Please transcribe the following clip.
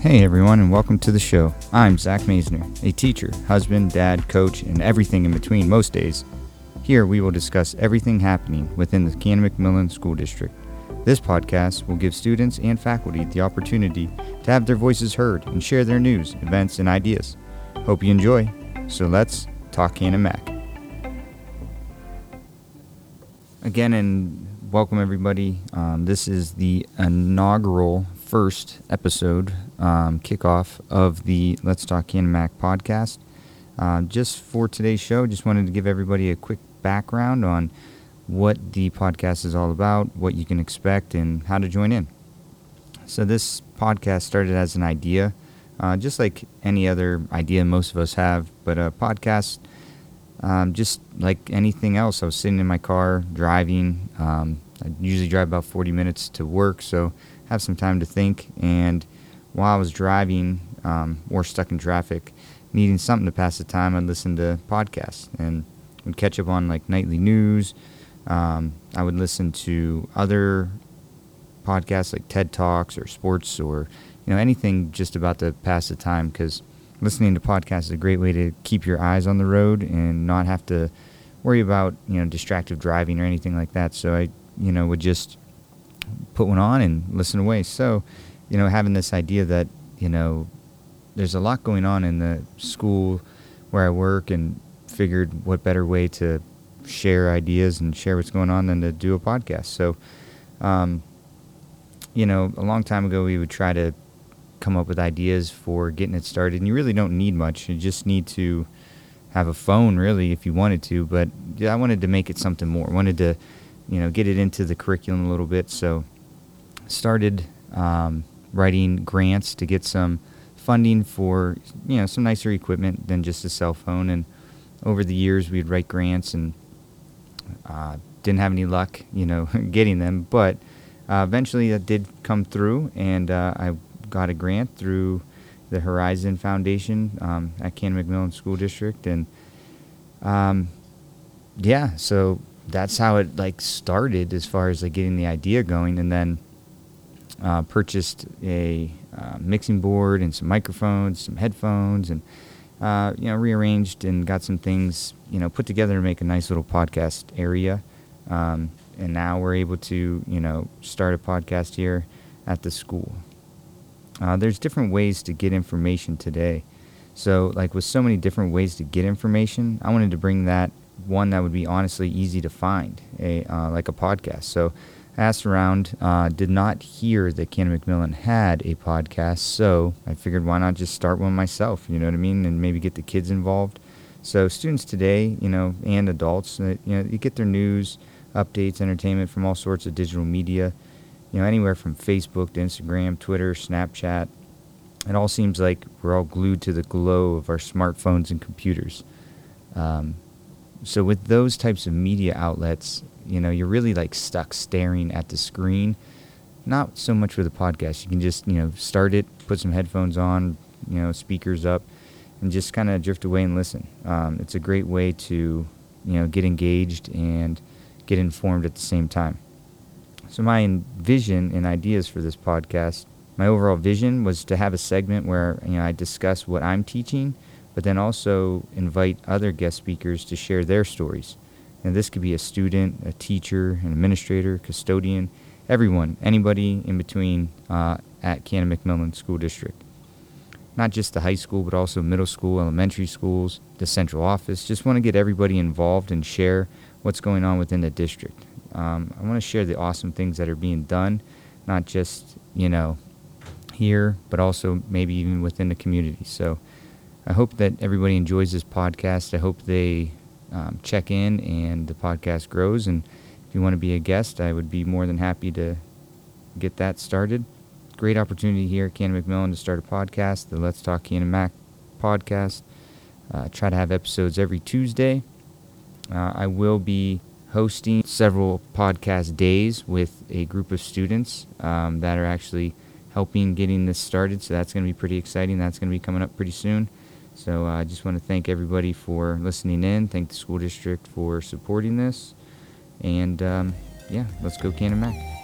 Hey everyone, and welcome to the show. I'm Zach Maisner, a teacher, husband, dad, coach, and everything in between most days. Here we will discuss everything happening within the Canon-McMillan School District. This podcast will give students and faculty the opportunity to have their voices heard and share their news, events, and ideas. Hope you enjoy. So let's talk Canon-Mac. Again, and welcome everybody. Um, this is the inaugural first episode um, kickoff of the Let's Talk Canon-Mac podcast. Uh, just for today's show, just wanted to give everybody a quick background on what the podcast is all about, what you can expect, and how to join in. So, this podcast started as an idea, uh, just like any other idea most of us have, but a podcast, um, just like anything else. I was sitting in my car driving. Um, I usually drive about 40 minutes to work, so have some time to think. And while I was driving um, or stuck in traffic, needing something to pass the time, I'd listen to podcasts and would catch up on like nightly news. Um, I would listen to other podcasts like TED Talks or sports or you know anything just about to pass the time because listening to podcasts is a great way to keep your eyes on the road and not have to worry about you know distracted driving or anything like that. So I you know would just put one on and listen away. So you know having this idea that you know there's a lot going on in the school where I work and figured what better way to share ideas and share what's going on than to do a podcast. So, um, you know, a long time ago we would try to come up with ideas for getting it started, and you really don't need much. You just need to have a phone, really, if you wanted to. But yeah, I wanted to make it something more. I wanted to, you know, get it into the curriculum a little bit. So, started um, writing grants to get some funding for you know some nicer equipment than just a cell phone. And over the years, we'd write grants and uh, didn't have any luck, you know, getting them. But uh, eventually, that did come through, and uh, I got a grant through the Horizon Foundation um, at Canon-McMillan School District, and um, yeah, so that's how it like started as far as like getting the idea going, and then uh, purchased a uh, mixing board and some microphones, some headphones, and uh, you know rearranged and got some things you know put together to make a nice little podcast area. Um, and now we're able to you know start a podcast here at the school. Uh, there's different ways to get information today. So like with so many different ways to get information, I wanted to bring that one that would be honestly easy to find, a uh, like a podcast. So asked around, uh, did not hear that Canon-McMillan had a podcast, so I figured why not just start one myself, you know what I mean, and maybe get the kids involved. So students today, you know, and adults, uh, you know, you get their news, updates, entertainment from all sorts of digital media, you know, anywhere from Facebook to Instagram, Twitter, Snapchat. It all seems like we're all glued to the glow of our smartphones and computers. Um, so with those types of media outlets, you know, you're really like stuck staring at the screen. Not so much with a podcast. You can just, you know, start it, put some headphones on, you know, speakers up, and just kind of drift away and listen. Um, it's a great way to, you know, get engaged and get informed at the same time. So my vision and ideas for this podcast, my overall vision was to have a segment where you know I discuss what I'm teaching, but then also invite other guest speakers to share their stories. And this could be a student, a teacher, an administrator, custodian, everyone, anybody in between uh, at Canon-McMillan School District. Not just the high school, but also middle school, elementary schools, the central office. Just want to get everybody involved and share what's going on within the district. Um, I want to share the awesome things that are being done, not just, you know, here, but also maybe even within the community. So I hope that everybody enjoys this podcast. I hope they um, check in and the podcast grows. And if you want to be a guest, I would be more than happy to get that started. Great opportunity here at McMillan to start a podcast, the Let's Talk Canon-Mac podcast. Uh, try to have episodes every Tuesday. Uh, I will be hosting several podcast days with a group of students um, that are actually helping getting this started. So that's going to be pretty exciting. That's going to be coming up pretty soon. So uh, I just want to thank everybody for listening in. Thank the school district for supporting this. And um, yeah, let's go Canon-Mac.